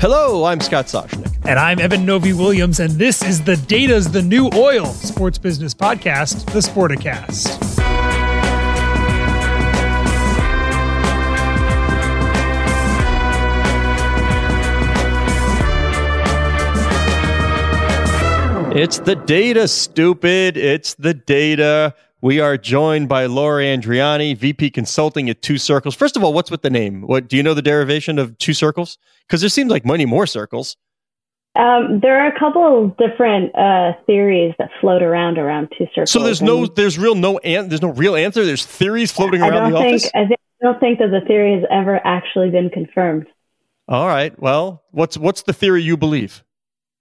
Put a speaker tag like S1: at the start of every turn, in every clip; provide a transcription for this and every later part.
S1: Hello, I'm Scott Soshnick.
S2: And I'm Eben Novy-Williams, and this is the Data's the New Oil sports business podcast, the Sporticast.
S1: It's the data, stupid. It's the data. We are joined by Laura Andriani, VP Consulting at Two Circles. First of all, what's with the name? What do you know the derivation of Two Circles? Because there seems like many more circles.
S3: Um, there are a couple of different uh, theories that float around around two circles.
S1: So there's no, there's real no, an, there's no real answer. There's theories floating
S3: I
S1: around the
S3: think
S1: office.
S3: I, think I don't think that the theory has ever actually been confirmed.
S1: All right. Well, what's what's the theory you believe?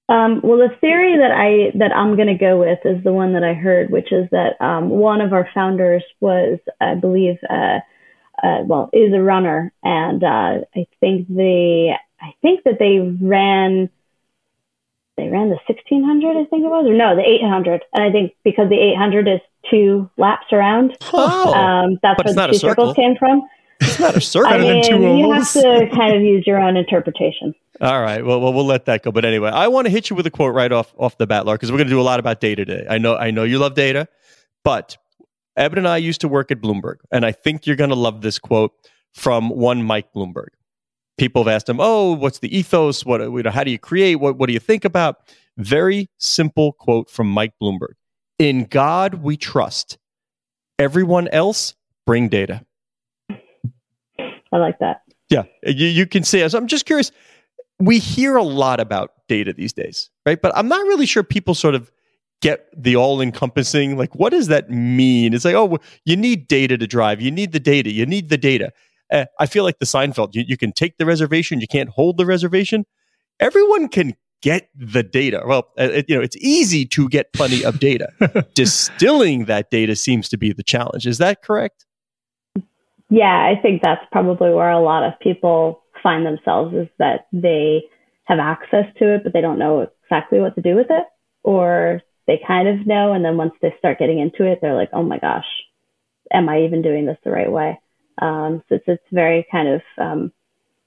S3: Um, well, the theory that I that I'm going to go with is the one that I heard, which is that um, one of our founders was, I believe, uh, uh, well, is a runner, and uh, I think they, I think that they ran, they ran the 1600, I think it was, or no, the 800, and I think because the 800 is two laps around,
S1: Oh,
S3: um, that's where the two
S1: circle.
S3: circles came from.
S1: it's not a circle.
S3: I mean, you have to kind of use your own interpretation.
S1: All right. Well, well, we'll let that go. But anyway, I want to hit you with a quote right off off the bat, Laura, because we're going to do a lot about data today. I know, I know you love data, but Eben and I used to work at Bloomberg, and I think you're going to love this quote from one Mike Bloomberg. People have asked him, "Oh, what's the ethos? What you know? How do you create? What what do you think about?" Very simple quote from Mike Bloomberg: "In God we trust. Everyone else bring data."
S3: I like that.
S1: Yeah, you, you can see. So I'm just curious. We hear a lot about data these days, right? But I'm not really sure people sort of get the all encompassing, like, what does that mean? It's like, oh, you need data to drive. You need the data. You need the data. Uh, I feel like the Seinfeld, you, you can take the reservation, you can't hold the reservation. Everyone can get the data. Well, uh, it, you know, it's easy to get plenty of data. Distilling that data seems to be the challenge. Is that correct?
S3: Yeah, I think that's probably where a lot of people find themselves is that they have access to it, but they don't know exactly what to do with it, or they kind of know, and then once they start getting into it, they're like, "Oh my gosh, am I even doing this the right way?" Um, so it's it's very kind of um,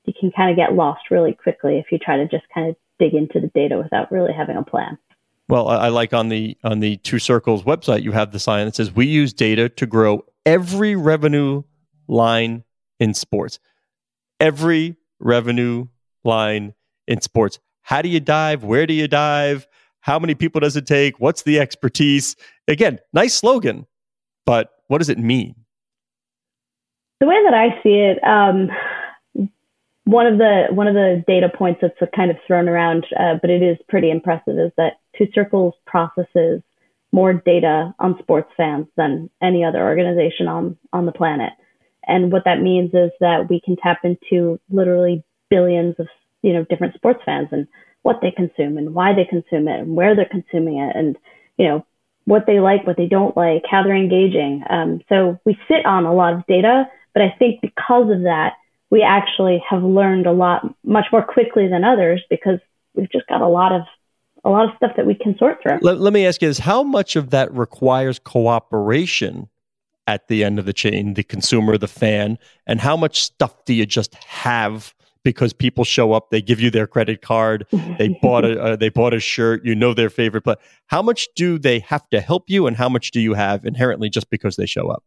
S3: you can kind of get lost really quickly if you try to just kind of dig into the data without really having a plan.
S1: Well, I, I like on the on the Two Circles website, you have the sign that says we use data to grow every revenue line in sports. Every revenue line in sports. How do you dive? Where do you dive? How many people does it take? What's the expertise? Again, nice slogan, but what does it mean?
S3: the way that I see it, um, one of the one of the data points that's kind of thrown around, uh, but it is pretty impressive, is that Two Circles processes more data on sports fans than any other organization on on the planet. And what that means is that we can tap into literally billions of you know different sports fans and what they consume and why they consume it and where they're consuming it and you know what they like, what they don't like, how they're engaging. Um, so we sit on a lot of data, but I think because of that, we actually have learned a lot much more quickly than others because we've just got a lot of a lot of stuff that we can sort through.
S1: Let, let me ask you this how much of that requires cooperation at the end of the chain, the consumer, the fan, and how much stuff do you just have because people show up, they give you their credit card, they bought a uh, they bought a shirt, you know their favorite play. How much do they have to help you, and how much do you have inherently just because they show up?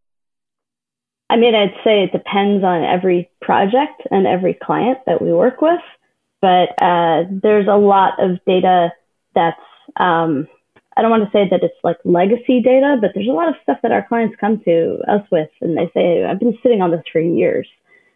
S3: I mean, I'd say it depends on every project and every client that we work with. but uh, there's a lot of data that's um, I don't want to say that it's like legacy data, but there's a lot of stuff that our clients come to us with, and they say, "I've been sitting on this for years,"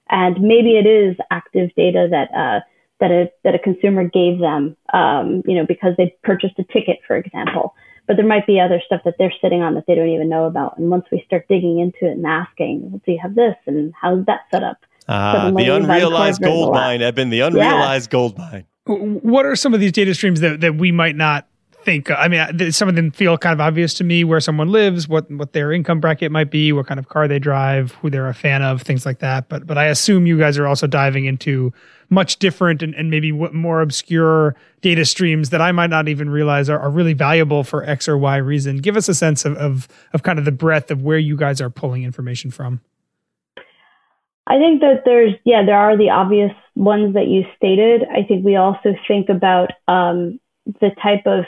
S3: and maybe it is active data that uh, that a that a consumer gave them, um, you know, because they purchased a ticket, for example. But there might be other stuff that they're sitting on that they don't even know about. And once we start digging into it and asking, well, "Do you have this?" and how's that set up?
S1: Ah, the unrealized gold mine, Eben. The unrealized yeah. gold mine.
S2: What are some of these data streams that, that we might not think. I mean, some of them feel kind of obvious to me where someone lives, what what their income bracket might be, what kind of car they drive, who they're a fan of, things like that. But but I assume you guys are also diving into much different and, and maybe more obscure data streams that I might not even realize are, are really valuable for X or Y reason. Give us a sense of, of of kind of the breadth of where you guys are pulling information from.
S3: I think that there's, yeah, there are the obvious ones that you stated. I think we also think about um, the type of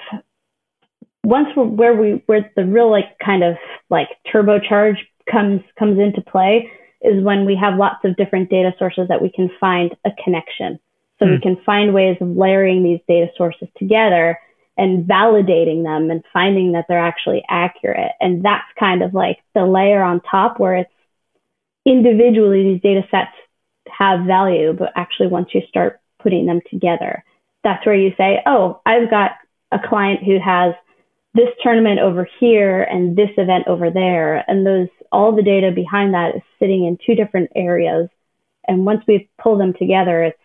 S3: once where we where the real like kind of like turbocharge comes comes into play is when we have lots of different data sources that we can find a connection. So mm. we hmm. can find ways of layering these data sources together and validating them and finding that they're actually accurate. And that's kind of like the layer on top where it's individually these data sets have value, but actually once you start putting them together, that's where you say, oh, I've got a client who has this tournament over here and this event over there. And those, all the data behind that is sitting in two different areas. And once we pull them together, it's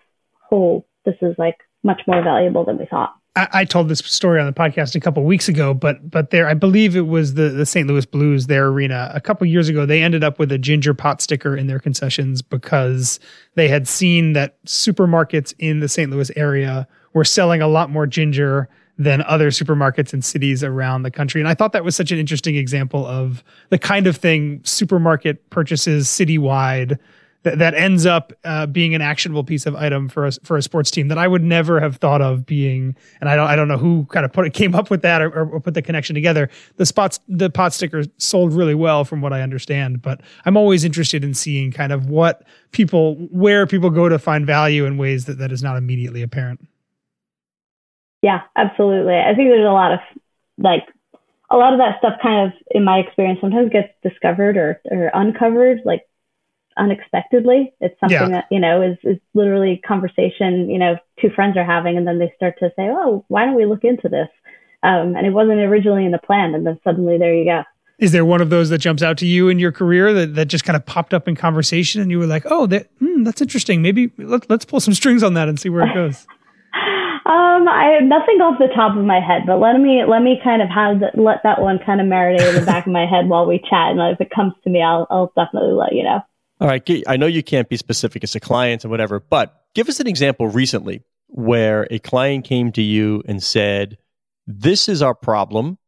S3: whole, oh, this is like much more valuable than we thought.
S2: I, I told this story on the podcast a couple weeks ago, but but there, I believe it was the the St. Louis Blues, their arena, a couple years ago. They ended up with a ginger pot sticker in their concessions because they had seen that supermarkets in the St. Louis area were selling a lot more ginger than other supermarkets in cities around the country. And I thought that was such an interesting example of the kind of thing supermarket purchases citywide that, that ends up uh, being an actionable piece of item for a, for a sports team that I would never have thought of being. And I don't I don't know who kind of put it came up with that or, or put the connection together. The spots the pot stickers sold really well from what I understand, but I'm always interested in seeing kind of what people where people go to find value in ways that that is not immediately apparent.
S3: Yeah, absolutely. I think there's a lot of like a lot of that stuff kind of in my experience sometimes gets discovered or, or uncovered like unexpectedly. It's something yeah. that, you know, is, is literally conversation, you know, two friends are having and then they start to say, Oh, why don't we look into this? Um, and it wasn't originally in the plan. And then suddenly there you go.
S2: Is there one of those that jumps out to you in your career that, that just kind of popped up in conversation and you were like, oh, that, mm, that's interesting. Maybe let, let's pull some strings on that and see where it goes.
S3: Um, I have nothing off the top of my head, but let me let me kind of have that, let that one kind of marinate in the back of my head while we chat, and if it comes to me, I'll I'll definitely let you know.
S1: All right, I know you can't be specific as a client and whatever, but give us an example recently where a client came to you and said, "This is our problem,"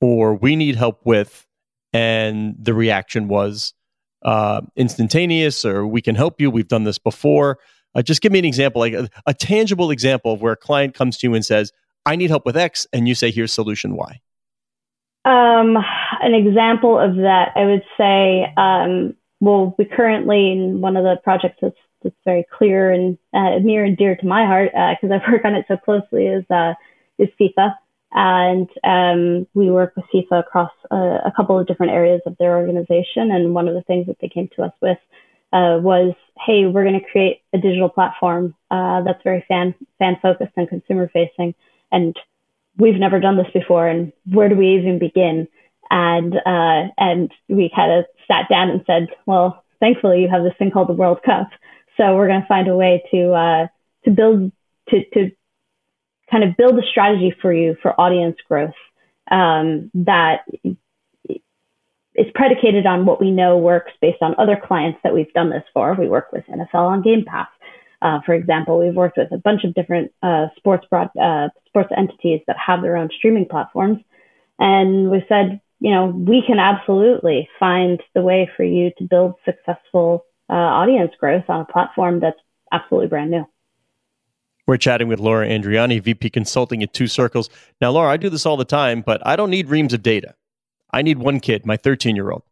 S1: or "We need help with," and the reaction was uh, instantaneous, or "We can help you. We've done this before." Uh, just give me an example, like a, a, tangible example of where a client comes to you and says, I need help with X, and you say, here's solution Y.
S3: Um, an example of that, I would say, um, well, we currently, in one of the projects that's, that's very clear and uh, near and dear to my heart, because uh, I work on it so closely, is, uh, is FIFA. And um, we work with FIFA across a couple of different areas of their organization. And one of the things that they came to us with uh, was, hey, we're going to create a digital platform uh, that's very fan fan focused and consumer facing, and we've never done this before, and where do we even begin? And uh, and we kind of sat down and said, well, thankfully you have this thing called the World Cup, so we're going to find a way to uh, to build to to kind of build a strategy for you for audience growth um, that is predicated on what we know works based on other clients that we've done this for. We work with NFL on Game Pass. Uh, for example, we've worked with a bunch of different uh, sports broad, uh, sports entities that have their own streaming platforms, and we said, you know, we can absolutely find the way for you to build successful uh, audience growth on a platform that's absolutely brand new.
S1: We're chatting with Laura Andriani, VP Consulting at Two Circles. Now, Laura, I do this all the time, but I don't need reams of data. I need one kid, my 13 year old.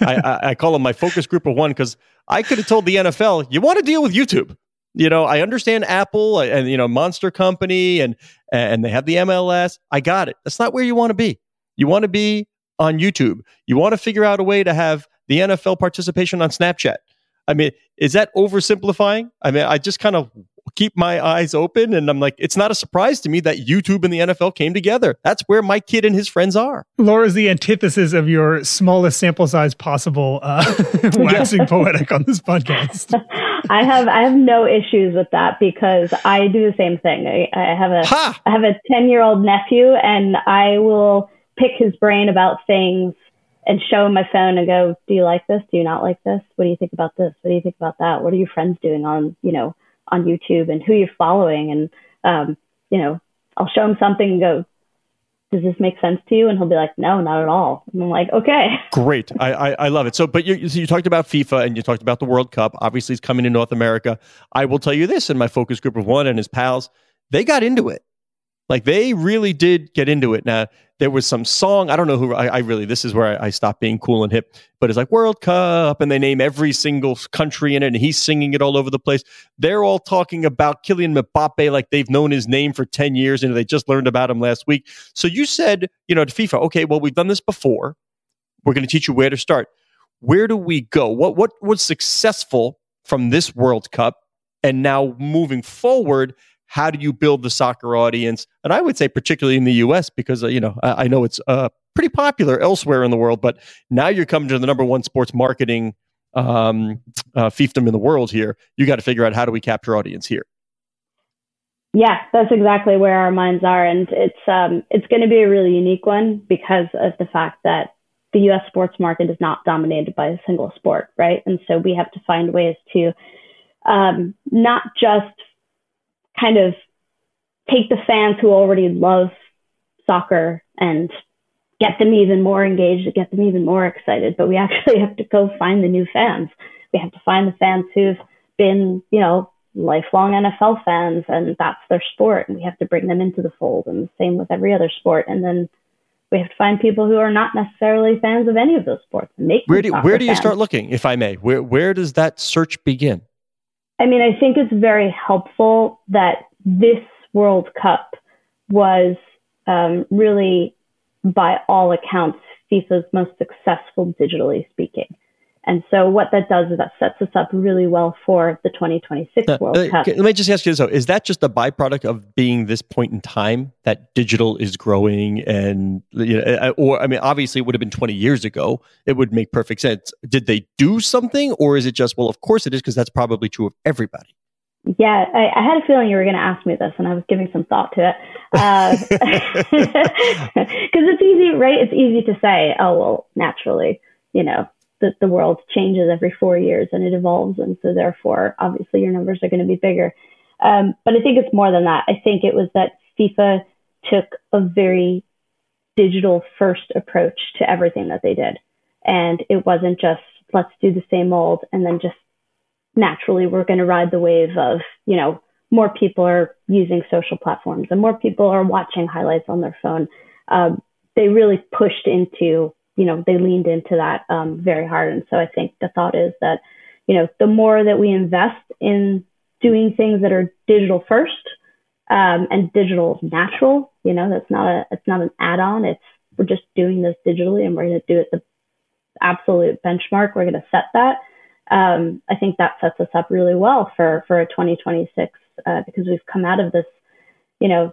S1: I, I, I, call him my focus group of one because I could have told the NFL, you want to deal with YouTube. You know, I understand Apple and you know Monster Company and and they have the MLS. I got it. That's not where you want to be. You want to be on YouTube. You want to figure out a way to have the NFL participation on Snapchat. I mean, is that oversimplifying? I mean, I just kind of keep my eyes open and I'm like, it's not a surprise to me that YouTube and the NFL came together. That's where my kid and his friends are.
S2: Laura's the antithesis of your smallest sample size possible, uh, waxing poetic on this podcast.
S3: I have I have no issues with that because I do the same thing. I, I have a
S1: Ha!
S3: I have a ten year old nephew and I will pick his brain about things and show him my phone and go, Do you like this? Do you not like this? What do you think about this? What do you think about that? What are your friends doing on, you know, on YouTube and who you're following? And um, you know, I'll show him something and go, Does this make sense to you? And he'll be like, No, not at all. And I'm like, Okay.
S1: Great. I, I, I love it. So, but you, so you talked about FIFA and you talked about the World Cup. Obviously, it's coming to North America. I will tell you this in my focus group of one and his pals, they got into it. Like they really did get into it. Now, there was some song, I don't know who, I, I really, this is where I, I stopped being cool and hip, but it's like World Cup, and they name every single country in it, and he's singing it all over the place. They're all talking about Kylian Mbappe like they've known his name for 10 years, and they just learned about him last week. So you said, you know, to FIFA, okay, well, we've done this before. We're going to teach you where to start. Where do we go? What, what was successful from this World Cup? And now moving forward, how do you build the soccer audience? And I would say, particularly in the US, because, uh, you know, I, I know it's uh, pretty popular elsewhere in the world, but now you're coming to the number one sports marketing um, uh, fiefdom in the world here. You got to figure out how do we capture audience here.
S3: Yeah, that's exactly where our minds are, and it's um, it's going to be a really unique one because of the fact that the U.S. sports market is not dominated by a single sport, right? And so we have to find ways to um, not just kind of take the fans who already love soccer and get them even more engaged, get them even more excited, but we actually have to go find the new fans. We have to find the fans who've been, you know, lifelong NFL fans and that's their sport and we have to bring them into the fold and the same with every other sport and then we have to find people who are not necessarily fans of any of those sports and make
S1: Where do where do you start looking, if I may? Where where does that search begin?
S3: I mean, I think it's very helpful that this World Cup was um, really, by all accounts, FIFA's most successful digitally speaking. And so what that does is that sets us up really well for the 2026
S1: Uh,
S3: World
S1: uh,
S3: Cup.
S1: Let me just ask you this: though. Is that just a byproduct of being this point in time that digital is growing, and you know, uh, or I mean, obviously, it would have been twenty years ago. It would make perfect sense. Did they do something, or is it just well? Of course, it is because that's probably true of everybody.
S3: Yeah, I, I had a feeling you were going to ask me this, and I was giving some thought to it. Because it's easy, right? It's easy to say, oh, well, naturally, you know, the, the world changes every four years and it evolves. And so, therefore, obviously, your numbers are going to be bigger. Um, but I think it's more than that. I think it was that FIFA took a very digital first approach to everything that they did. And it wasn't just, let's do the same old and then just naturally we're going to ride the wave of, you know, more people are using social platforms and more people are watching highlights on their phone. Um, they really pushed into, you know, they leaned into that um, very hard. And so I think the thought is that, you know, the more that we invest in doing things that are digital first um, and digital natural, you know, that's not a, it's not an add-on. It's we're just doing this digitally and we're going to do it the absolute benchmark. We're going to set that um, I think that sets us up really well for for a 2026 uh, because we've come out of this, you know,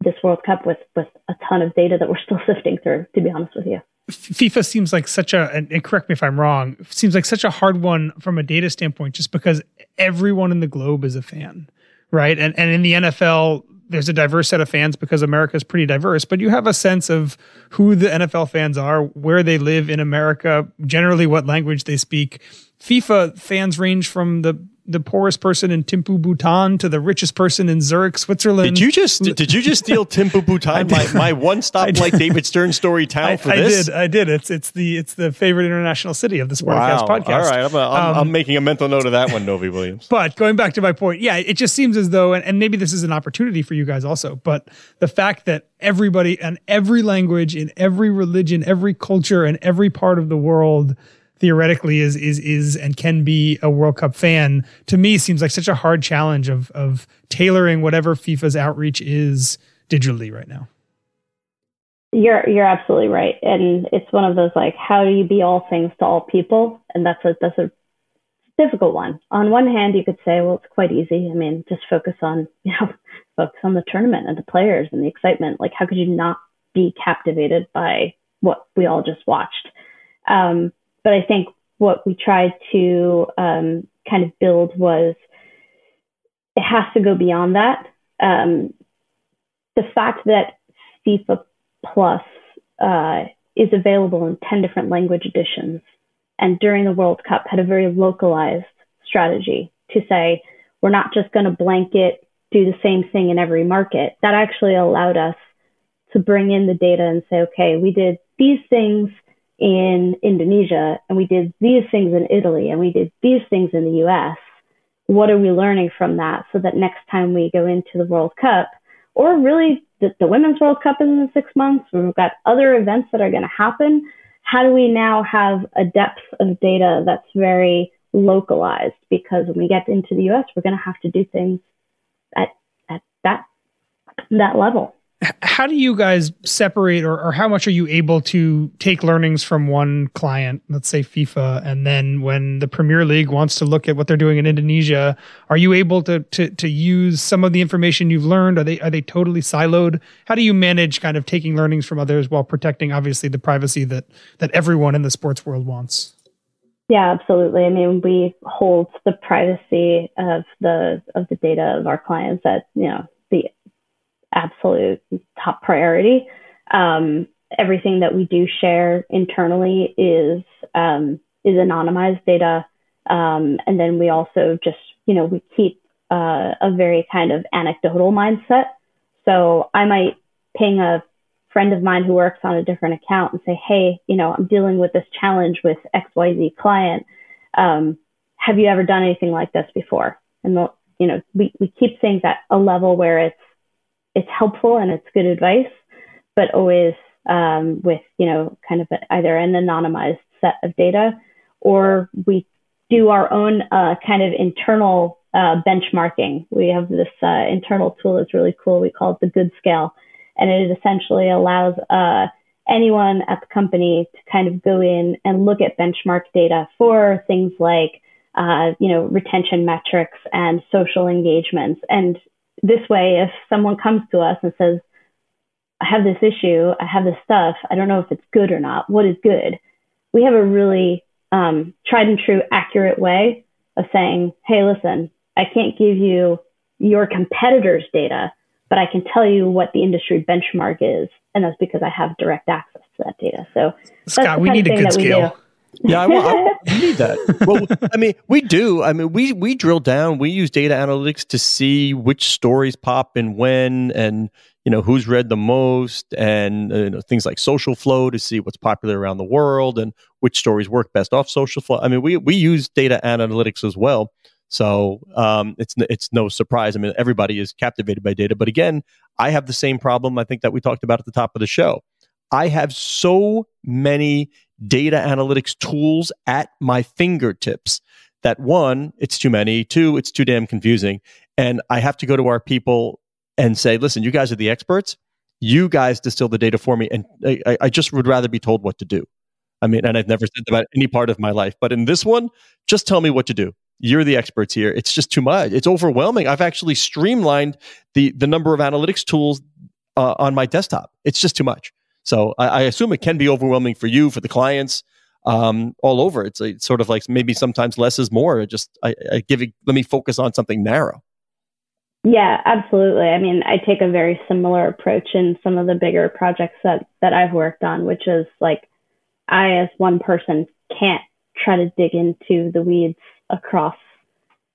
S3: this World Cup with with a ton of data that we're still sifting through. To be honest with you.
S2: FIFA seems like such a, and, correct me if I'm wrong, seems like such a hard one from a data standpoint, just because everyone in the globe is a fan, right? And and in the NFL, there's a diverse set of fans because America is pretty diverse, but you have a sense of who the NFL fans are, where they live in America, generally what language they speak. FIFA fans range from the the poorest person in Thimphu, Bhutan, to the richest person in Zurich, Switzerland.
S1: Did you just did you just steal Thimphu Bhutan, my, my one stop like David Stern story town
S2: I,
S1: for
S2: I
S1: this?
S2: I did. I did. It's it's the it's the favorite international city of the Sporticast
S1: Wow.
S2: podcast.
S1: All right, I'm, a, I'm,
S2: Um,
S1: I'm making a mental note of that one, Novy-Williams.
S2: But going back to my point, yeah, it just seems as though, and, and maybe this is an opportunity for you guys also, but the fact that everybody and every language in every religion, every culture, and every part of the world theoretically is is is and can be a World Cup fan, to me seems like such a hard challenge of of tailoring whatever FIFA's outreach is digitally right now.
S3: You're you're absolutely right, and it's one of those like, how do you be all things to all people? And that's a that's a difficult one. On one hand, you could say, well, it's quite easy. I mean, just focus on you know focus on the tournament and the players and the excitement. Like, how could you not be captivated by what we all just watched? Um, but I think what we tried to um, kind of build was it has to go beyond that. Um, the fact that FIFA Plus uh, is available in 10 different language editions. And during the World Cup, had a very localized strategy to say, we're not just going to blanket do the same thing in every market. That actually allowed us to bring in the data and say, okay, we did these things in Indonesia and we did these things in Italy and we did these things in the US. What are we learning from that so that next time we go into the World Cup or really the, the Women's World Cup in the six months. We've got other events that are going to happen. How do we now have a depth of data that's very localized? Because when we get into the US, we're going to have to do things at, at that, that level
S2: how do you guys separate or, or, how much are you able to take learnings from one client let's say fifa and then when the premier league wants to look at what they're doing in indonesia are you able to to, to use some of the information you've learned? Are they are they totally siloed? How do you manage kind of taking learnings from others while protecting obviously the privacy that that everyone in the sports world wants?
S3: Yeah, absolutely. I mean, we hold the privacy of the of the data of our clients at you know the absolute top priority. Um, everything that we do share internally is um, is anonymized data, um, and then we also just you know we keep uh, a very kind of anecdotal mindset. So I might ping a friend of mine who works on a different account and say, hey, you know, I'm dealing with this challenge with XYZ client. Um, have you ever done anything like this before? And you know, we, we keep things at a level where it's it's helpful and it's good advice, but always um, with you know kind of a, either an anonymized set of data or we do our own uh, kind of internal uh, benchmarking. We have this uh, internal tool that's really cool. We call it the Good Scale, and it essentially allows uh, anyone at the company to kind of go in and look at benchmark data for things like uh, you know retention metrics and social engagements and this way, if someone comes to us and says, I have this issue, I have this stuff, I don't know if it's good or not, what is good? We have a really um, tried and true, accurate way of saying, hey, listen, I can't give you your competitors' data, but I can tell you what the industry benchmark is. And that's because I have direct access to that data. So,
S2: Scott, we need a good scale.
S1: Yeah, I, I, need that. Well, I mean, we do. I mean, we we drill down. We use data analytics to see which stories pop and when, and you know who's read the most, and uh, you know, things like social flow to see what's popular around the world and which stories work best off social flow. I mean, we we use data analytics as well. So um, it's it's no surprise. I mean, everybody is captivated by data. But again, I have the same problem. I think that we talked about at the top of the show. I have so many data analytics tools at my fingertips that one, it's too many, two, it's too damn confusing. And I have to go to our people and say, listen, you guys are the experts. You guys distill the data for me. And I, I just would rather be told what to do. I mean, and I've never said that about any part of my life, but in this one, just tell me what to do. You're the experts here. It's just too much. It's overwhelming. I've actually streamlined the the number of analytics tools uh, on my desktop. It's just too much. So I, I assume it can be overwhelming for you, for the clients, um, all over. It's, it's, sort of like maybe sometimes less is more. just I, I give it. Let me focus on something narrow.
S3: Yeah, absolutely. I mean, I take a very similar approach in some of the bigger projects that that I've worked on, which is like I, as one person, can't try to dig into the weeds across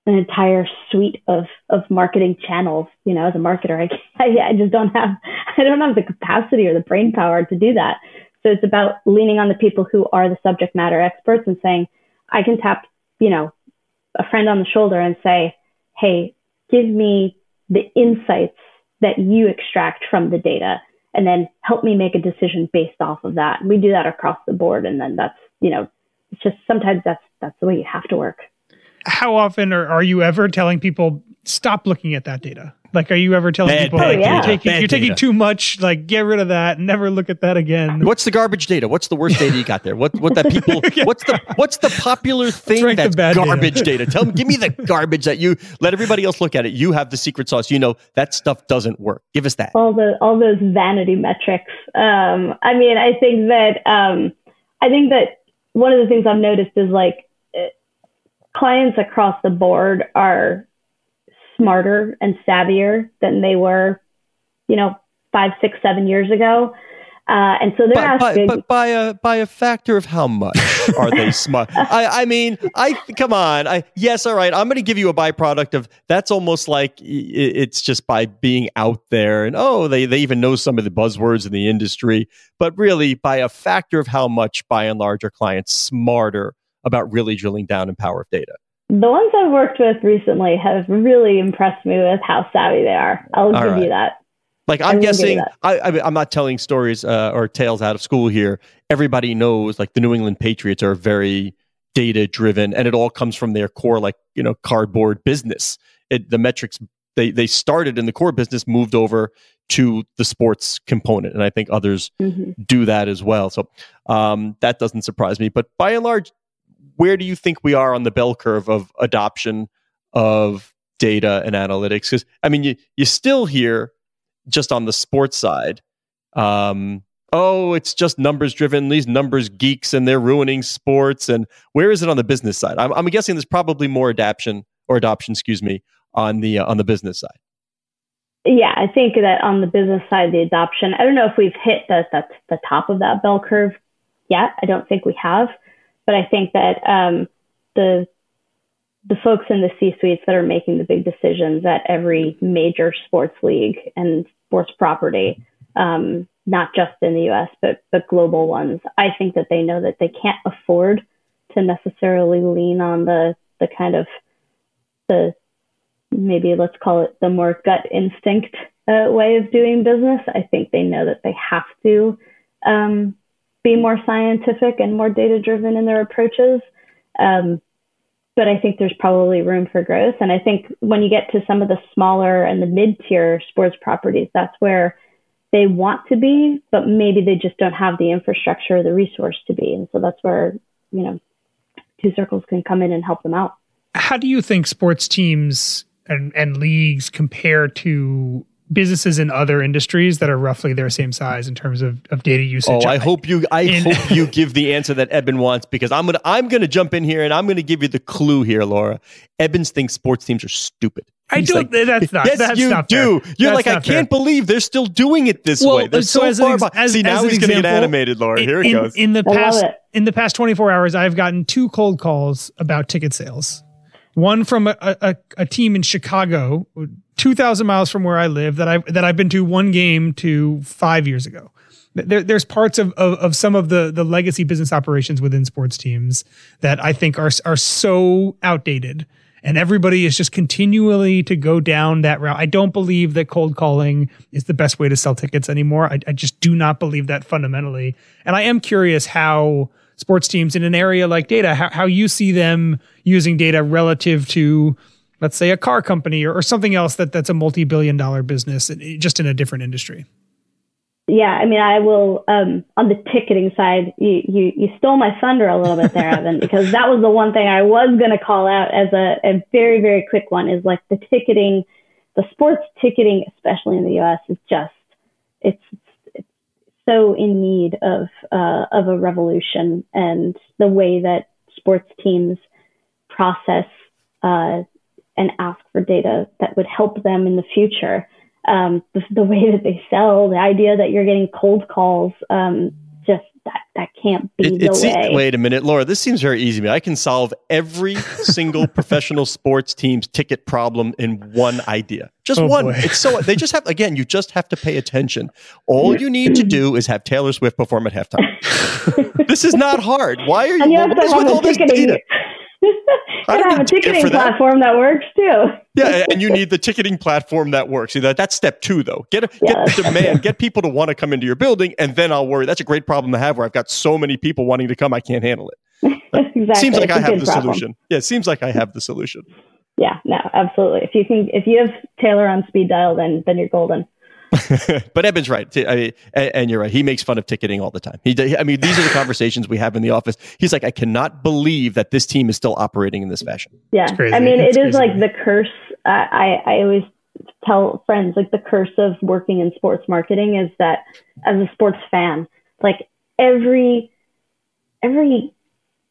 S3: an entire suite of of marketing channels. You know, as a marketer, I, I, just don't have I don't have the capacity or the brain power to do that. So it's about leaning on the people who are the subject matter experts and saying, I can tap, you know, a friend on the shoulder and say, Hey, give me the insights that you extract from the data and then help me make a decision based off of that. We do that across the board. And then that's, you know, it's just sometimes that's that's the way you have to work.
S2: How often are, are you ever telling people stop looking at that data? Like, are you ever telling
S1: Bad,
S2: people
S1: bad
S2: like, you're, taking, you're taking too much? Like, get rid of that. Never look at that again.
S1: What's the garbage data? What's the worst data you got there? What what that people? What's the what's the popular thing
S2: rank the
S1: that's
S2: bad data.
S1: garbage data. Tell me, give me the garbage that you let everybody else look at it. You have the secret sauce. You know that stuff doesn't work. Give us that.
S3: all the all those vanity metrics. Um, I mean, I think that um, I think that one of the things I've noticed is like clients across the board are smarter and savvier than they were, you know, five, six, seven years ago. Uh, and so they're
S1: but,
S3: asking.
S1: but by a by a factor of how much are they smart? I, I mean, I come on. I yes, all right. I'm going to give you a byproduct of that's almost like it's just by being out there and oh, they they even know some of the buzzwords in the industry. But really, by a factor of how much, by and large, are clients smarter about really drilling down in power of data?
S3: the ones I've worked with recently have really impressed me with how savvy they are. I'll
S1: All
S3: give
S1: right.
S3: you that.
S1: Like I'm
S3: will give you
S1: guessing. I, I, I'm not telling stories uh, or tales out of school here. Everybody knows, like the New England Patriots are very data driven, and it all comes from their core, like you know, cardboard business. It, the metrics they they started in the core business, moved over to the sports component, and I think others
S3: hmm
S1: do that as well. So um, that doesn't surprise me. But by and large, where do you think we are on the bell curve of adoption of data and analytics? Because I mean, you you still hear just on the sports side, um, oh, it's just numbers driven. These numbers geeks and they're ruining sports. And where is it on the business side? I'm, I'm guessing there's probably more adoption or adoption, excuse me, on the uh, on the business side.
S3: Yeah, I think that on the business side, the adoption, I don't know if we've hit the, the, the top of that bell curve yet. I don't think we have. But I think that um, the, the folks in the C suites that are making the big decisions at every major sports league and sports property, um, not just in the US, but, but global ones, I think that they know that they can't afford to necessarily lean on the, the kind of the maybe let's call it the more gut instinct uh, way of doing business. I think they know that they have to um, be more scientific and more data driven in their approaches. Um, but I think there's probably room for growth. And I think when you get to some of the smaller and the mid tier sports properties, that's where they want to be, but maybe they just don't have the infrastructure or the resource to be. And so that's where, you know, Two Circles can come in and help them out.
S2: How do you think sports teams and, and leagues compare to businesses in other industries that are roughly their same size in terms of, of data usage?
S1: Oh, I hope you. I
S2: In-
S1: hope you give the answer that Eben wants because I'm gonna. I'm gonna jump in here and I'm gonna give you the clue here, Laura. Ebens thinks sports teams are stupid.
S2: I
S1: He's
S2: don't.
S1: like,
S2: that's not.
S1: yes,
S2: that's
S1: you
S2: not
S1: do.
S2: fair.
S1: You're
S2: That's
S1: like, I
S2: not fair.
S1: can't believe they're still doing it this
S2: Well,
S1: way. They're
S2: so
S1: so,
S2: as
S1: far
S2: ex-
S1: behind.
S2: as-
S1: See,
S2: as
S1: now he's gonna get animated, Laura. Here it
S2: in,
S1: goes.
S2: In the past, in the past 24 hours, I've gotten two cold calls about ticket sales. One from a, a, a team in Chicago, 2,000 miles from where I live, that I've, that I've been to one game to five years ago. There, there's parts of, of, of some of the, the legacy business operations within sports teams that I think are are so outdated, and everybody is just continually to go down that route. I don't believe that cold calling is the best way to sell tickets anymore. I, I just do not believe that fundamentally, and I am curious how sports teams in an area like data, how, how you see them using data relative to let's say a car company or, or something else that that's a multi-billion dollar business just in a different industry
S3: Yeah, I mean, I will um, on the ticketing side. You, you you stole my thunder a little bit there, Eben, because that was the one thing I was going to call out as a, a very very quick one. Is like the ticketing, the sports ticketing, especially in the U.S., is just it's so in need of uh, of a revolution, and the way that sports teams process uh, and ask for data that would help them in the future. Um, the, the way that they sell, the idea that you're getting cold calls, um, that that can't be
S1: It,
S3: the
S1: it se-
S3: way.
S1: wait a minute, Laura. This seems very easy to me. I can solve every single professional sports team's ticket problem in one idea. Just
S2: Oh,
S1: one.
S2: boy.
S1: It's so they just have again. You just have to pay attention. All you need to do is have Taylor Swift perform at halftime. this is not hard. Why are you?
S3: and you have to have
S1: all this data? I
S3: have a ticketing
S1: that.
S3: platform that works too.
S1: Yeah, and you need the ticketing platform that works. See, that that's step two, though. Get a,
S3: Yeah,
S1: get
S3: that's
S1: demand, get people to want to come into your building, and then I'll worry. That's a great problem to have, where I've got so many people wanting to come, I can't handle it.
S3: exactly.
S1: Seems like
S3: It's
S1: I have the
S3: problem.
S1: solution. Yeah, it seems like I have the solution.
S3: Yeah, no, absolutely. If you can, if you have Taylor on speed dial, then then you're golden.
S1: but Eben's right. T- I mean, and, and you're right. He makes fun of ticketing all the time. He, d- I mean, these are the conversations we have in the office. He's like, I cannot believe that this team is still operating in this fashion.
S3: Yeah,
S2: crazy.
S3: I mean,
S2: It's
S3: it is
S2: crazy.
S3: like the curse. I I always tell friends like the curse of working in sports marketing is that as a sports fan, like every every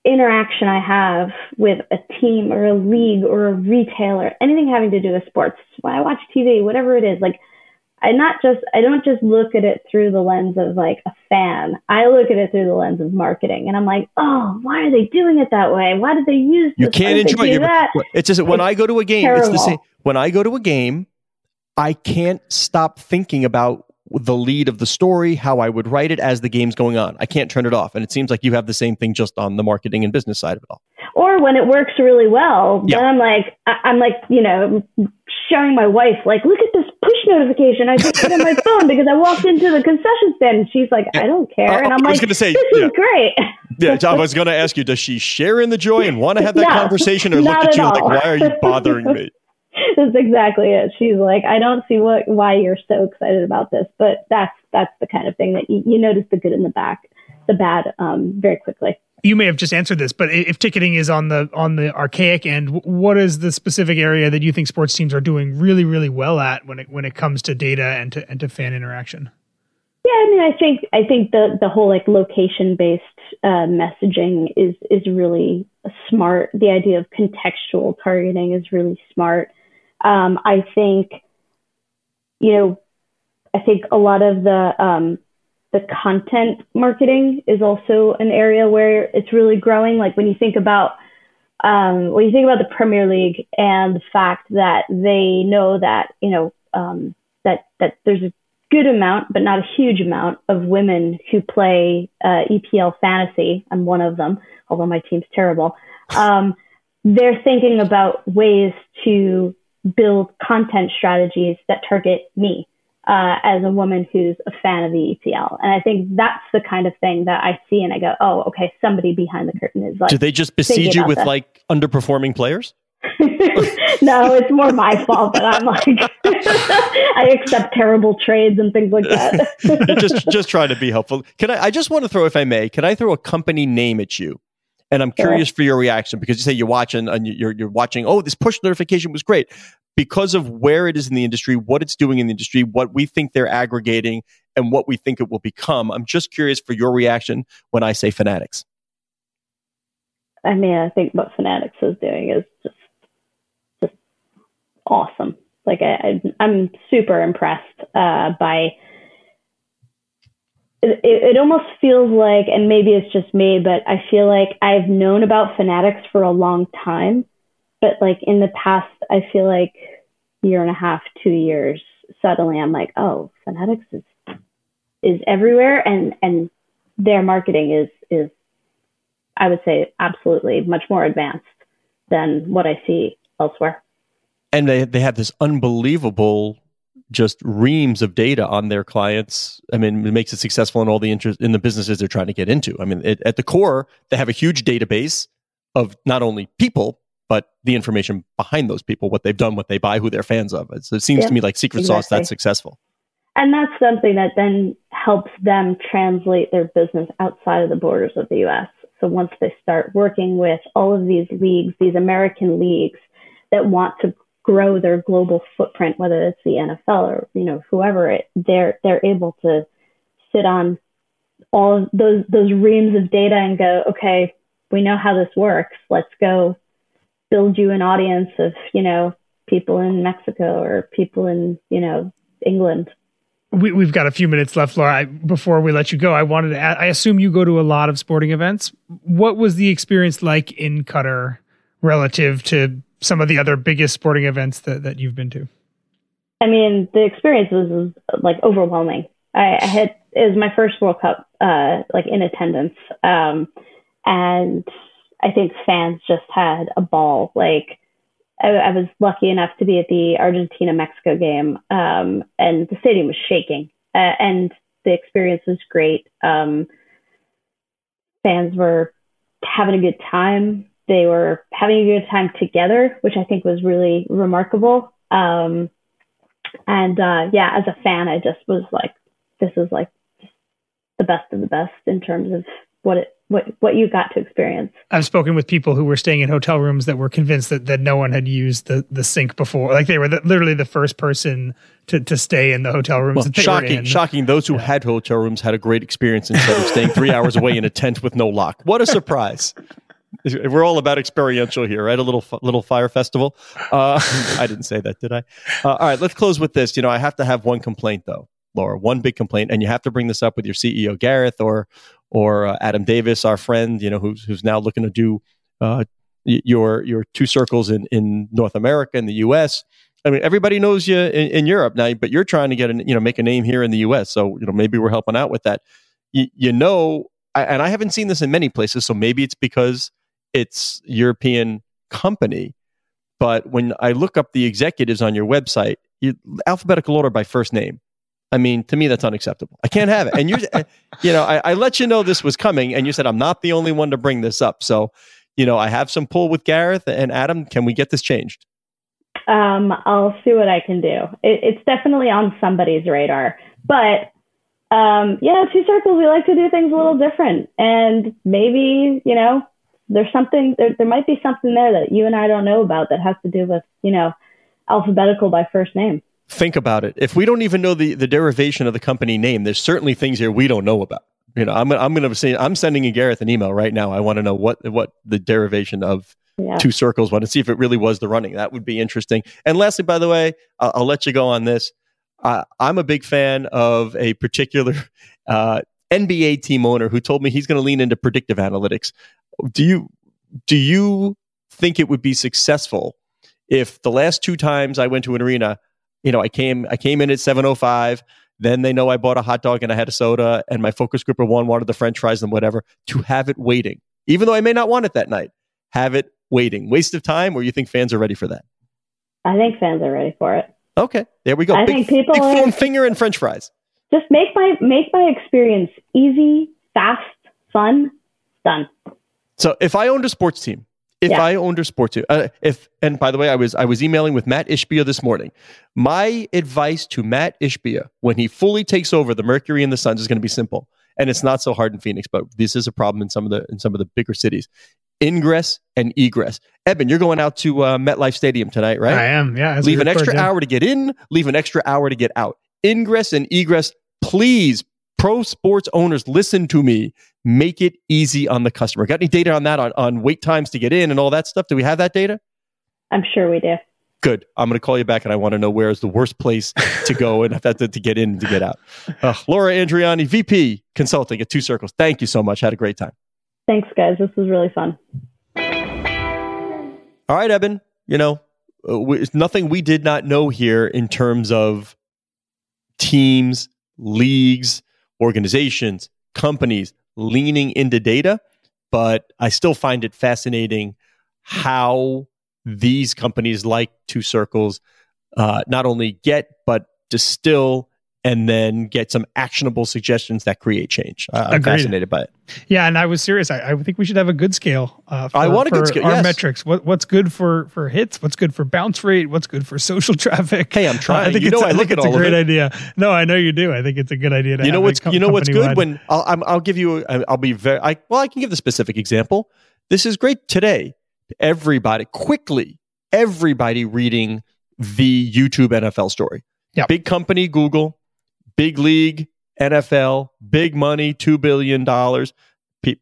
S3: interaction I have with a team or a league or a retailer, anything having to do with sports, when I watch TV, whatever it is, like I not just I don't just look at it through the lens of like a fan. I look at it through the lens of marketing, and I'm like, oh, why are they doing it that way? Why did they use?
S1: You can't enjoy it.
S3: that.
S1: It's just when
S3: It's
S1: I go to a game, it's the same. When I go to a game, I can't stop thinking about the lead of the story, how I would write it as the game's going on. I can't turn it off. And it seems like you have the same thing just on the marketing and business side of it all.
S3: or when it works really well,
S1: Yeah.
S3: then I'm like, I'm like, you know, showing my wife, like, look at this push notification I just put on my phone because I walked into the concession stand, and she's like, I don't care,
S1: I-
S3: and I'm like,
S1: I was
S3: like,
S1: gonna say,
S3: this
S1: yeah.
S3: is great.
S1: Yeah, I was going to ask you, does she share in the joy and want to have that
S3: No,
S1: conversation or look at
S3: at
S1: you like, why are you bothering me?
S3: That's exactly it. She's like, I don't see what why you're so excited about this, but that's that's the kind of thing that you, you notice the good in the back, the bad, um, very quickly.
S2: you may have just answered this, but if ticketing is on the on the archaic end, what is the specific area that you think sports teams are doing really really well at when it when it comes to data and to and to fan interaction?
S3: Yeah, I mean, I think I think the the whole like location based uh, messaging is is really smart. The idea of contextual targeting is really smart. Um, I think, you know, I think a lot of the um, the content marketing is also an area where it's really growing. Like when you think about um, when you think about the Premier League and the fact that they know that you know um, that that there's a good amount, but not a huge amount of women who play uh, EPL fantasy. I'm one of them, although my team's terrible. Um, they're thinking about ways to build content strategies that target me uh, as a woman who's a fan of the EPL. And I think that's the kind of thing that I see and I go, oh, okay, somebody behind the curtain is like,
S1: Do they just besiege you with
S3: this.
S1: like underperforming players?
S3: no, it's more my fault that I'm like, I accept terrible trades and things like that.
S1: just just trying to be helpful. Can I? I just want to throw, if I may, can I throw a company name at you? And I'm curious for your reaction because you say you're watching and you're you're watching. Oh, this push notification was great because of where it is in the industry, what it's doing in the industry, what we think they're aggregating, and what we think it will become. I'm just curious for your reaction when I say fanatics.
S3: I mean, I think what Fanatics is doing is just just awesome. Like I, I I'm super impressed uh, by. It, it, almost feels like, and maybe it's just me, but I feel like I've known about Fanatics for a long time, but like in the past, I feel like year and a half, two years, suddenly I'm like, oh, Fanatics is is everywhere, and and their marketing is is I would say absolutely much more advanced than what I see elsewhere.
S1: And they they have this unbelievable just reams of data on their clients. I mean, it makes it successful in all the interest in the businesses they're trying to get into. I mean, it, at the core, they have a huge database of not only people but the information behind those people, what they've done, what they buy, who they're fans of. It's, it seems
S3: Yeah,
S1: to me like secret sauce that's successful.
S3: And that's something that then helps them translate their business outside of the borders of the US. So once they start working with all of these leagues, these American leagues that want to grow their global footprint, whether it's the NFL or you know whoever it, they're they're able to sit on all those those reams of data and go, okay, we know how this works. Let's go build you an audience of you know people in Mexico or people in you know England.
S2: We, we've got a few minutes left, Laura. I, before we let you go, I wanted to. Add, I assume you go to a lot of sporting events. What was the experience like in Qatar relative to some of the other biggest sporting events that, that you've been to?
S3: I mean, the experience was, like overwhelming. I, I had it was my first World Cup, uh, like in attendance, um, and I think fans just had a ball. Like I, I was lucky enough to be at the Argentina Mexico game, um, and the stadium was shaking, uh, and the experience was great. Um, fans were having a good time. They were having a good time together, which I think was really remarkable. Um, and uh, yeah, as a fan, I just was like, this is like the best of the best in terms of what it what what you got to experience.
S2: I've spoken with people who were staying in hotel rooms that were convinced that, that no one had used the, the sink before. Like they were the, literally the first person to, to stay in the hotel rooms.
S1: Well, shocking, shocking. Those who yeah. had hotel rooms had a great experience instead of staying three hours away in a tent with no lock. What a surprise! We're all about experiential here, right? A little little fire festival. Uh, I didn't say that, did I? Uh, all right, let's close with this. You know, I have to have one complaint though, Laura. One big complaint, and you have to bring this up with your CEO Gareth or or uh, Adam Davis, our friend, you know, who's who's now looking to do uh, your your two circles in in North America and the U.S. I mean, everybody knows you in, in, Europe now, but you're trying to get a, you know make a name here in the U.S. So you know maybe we're helping out with that. You, you know, I, and I haven't seen this in many places, so maybe it's because it's European company. But when I look up the executives on your website, you, alphabetical order by first name. I mean, to me, that's unacceptable. I can't have it. And you, you know, I, I, let you know this was coming, and you said I'm not the only one to bring this up. So, you know, I have some pull with Gareth and Adam. Can we get this changed?
S3: Um, I'll see what I can do. It, it's definitely on somebody's radar, but um, yeah, two circles. We like to do things a little different, and maybe you know, there's something. There, there might be something there that you and I don't know about that has to do with you know, alphabetical by first name
S1: think about it. If we don't even know the, the derivation of the company name, there's certainly things here we don't know about. You know, I'm I'm going to say I'm sending a Gareth an email right now. I want to know what what the derivation of yeah. two circles was, and see if it really was the running. That would be interesting. And lastly, by the way, I'll, I'll let you go on this. Uh, I'm a big fan of a particular uh, NBA team owner who told me he's going to lean into predictive analytics. Do you do you think it would be successful if the last two times I went to an arena you know, I came I came in at 705. Then they know I bought a hot dog and I had a soda, and my focus group of one wanted the French fries and whatever. To have it waiting, even though I may not want it that night, have it waiting. Waste of time, or you think fans are ready for that?
S3: I think fans are ready for it.
S1: Okay, there we go.
S3: I big, think people
S1: big
S3: are,
S1: finger and French fries.
S3: Just make my make my experience easy, fast, fun, done.
S1: So if I owned a sports team if yeah. I owned a sports team, uh, if and by the way, I was I was emailing with Matt Ishbia this morning. My advice to Matt Ishbia when he fully takes over the Mercury and the Suns is going to be simple, and it's not so hard in Phoenix, but this is a problem in some of the in some of the bigger cities. Ingress and egress. Eben, you're going out to uh, MetLife Stadium tonight, right? I
S2: am. Yeah.
S1: Leave an extra hour to get in. Leave an extra hour to get out. Ingress and egress. Please pro sports owners, listen to me. Make it easy on the customer. Got any data on that, on, on wait times to get in and all that stuff? Do we have that data?
S3: I'm sure we do.
S1: Good. I'm going to call you back and I want to know where is the worst place to go and to, to get in and to get out. Uh, Laura Andriani, VP Consulting at Two Circles. Thank you so much. Had a great time.
S3: Thanks, guys. This was really fun.
S1: All right, Eben. You know, uh, we, nothing we did not know here in terms of teams, leagues, organizations, companies leaning into data, but I still find it fascinating how these companies like Two Circles uh, not only get but distill and then get some actionable suggestions that create change. Uh, I'm fascinated by it.
S2: Yeah, and I was serious. I, I think we should have a good scale. Uh, for,
S1: I want a good scale.
S2: Our
S1: yes.
S2: metrics. What, what's good for for hits? What's good for bounce rate? What's good for social traffic?
S1: Hey, I'm trying.
S2: Uh, I think
S1: you know, I,
S2: I
S1: look at
S2: it's a great idea. No, I know you do. I think it's a good idea. To
S1: you know what's
S2: com-
S1: you know what's good when I'll i will give you. I'll be very. I, well, I can give the specific example. This is great today. Everybody quickly. Everybody reading the YouTube NFL story.
S2: Yeah.
S1: Big company Google big league, NFL, big money, $2 billion.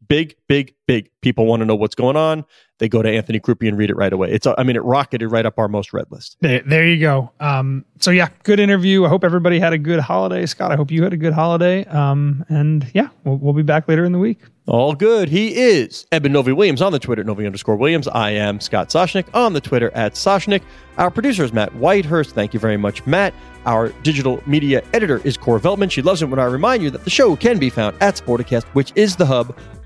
S1: Big, big, big. People want to know what's going on. They go to Anthony Crupi and read it right away. It's, I mean, it rocketed right up our most read list.
S2: There, there you go. Um, so yeah, good interview. I hope everybody had a good holiday. Scott, I hope you had a good holiday. Um, and yeah, we'll, we'll be back later in the week.
S1: All good. He is Eben Novy-Williams on the Twitter, Novy underscore Williams. I am Scott Soshnick on the Twitter at Soshnick. Our producer is Matt Whitehurst. Thank you very much, Matt. Our digital media editor is Cora Veltman. She loves it when I remind you that the show can be found at Sporticast, which is the hub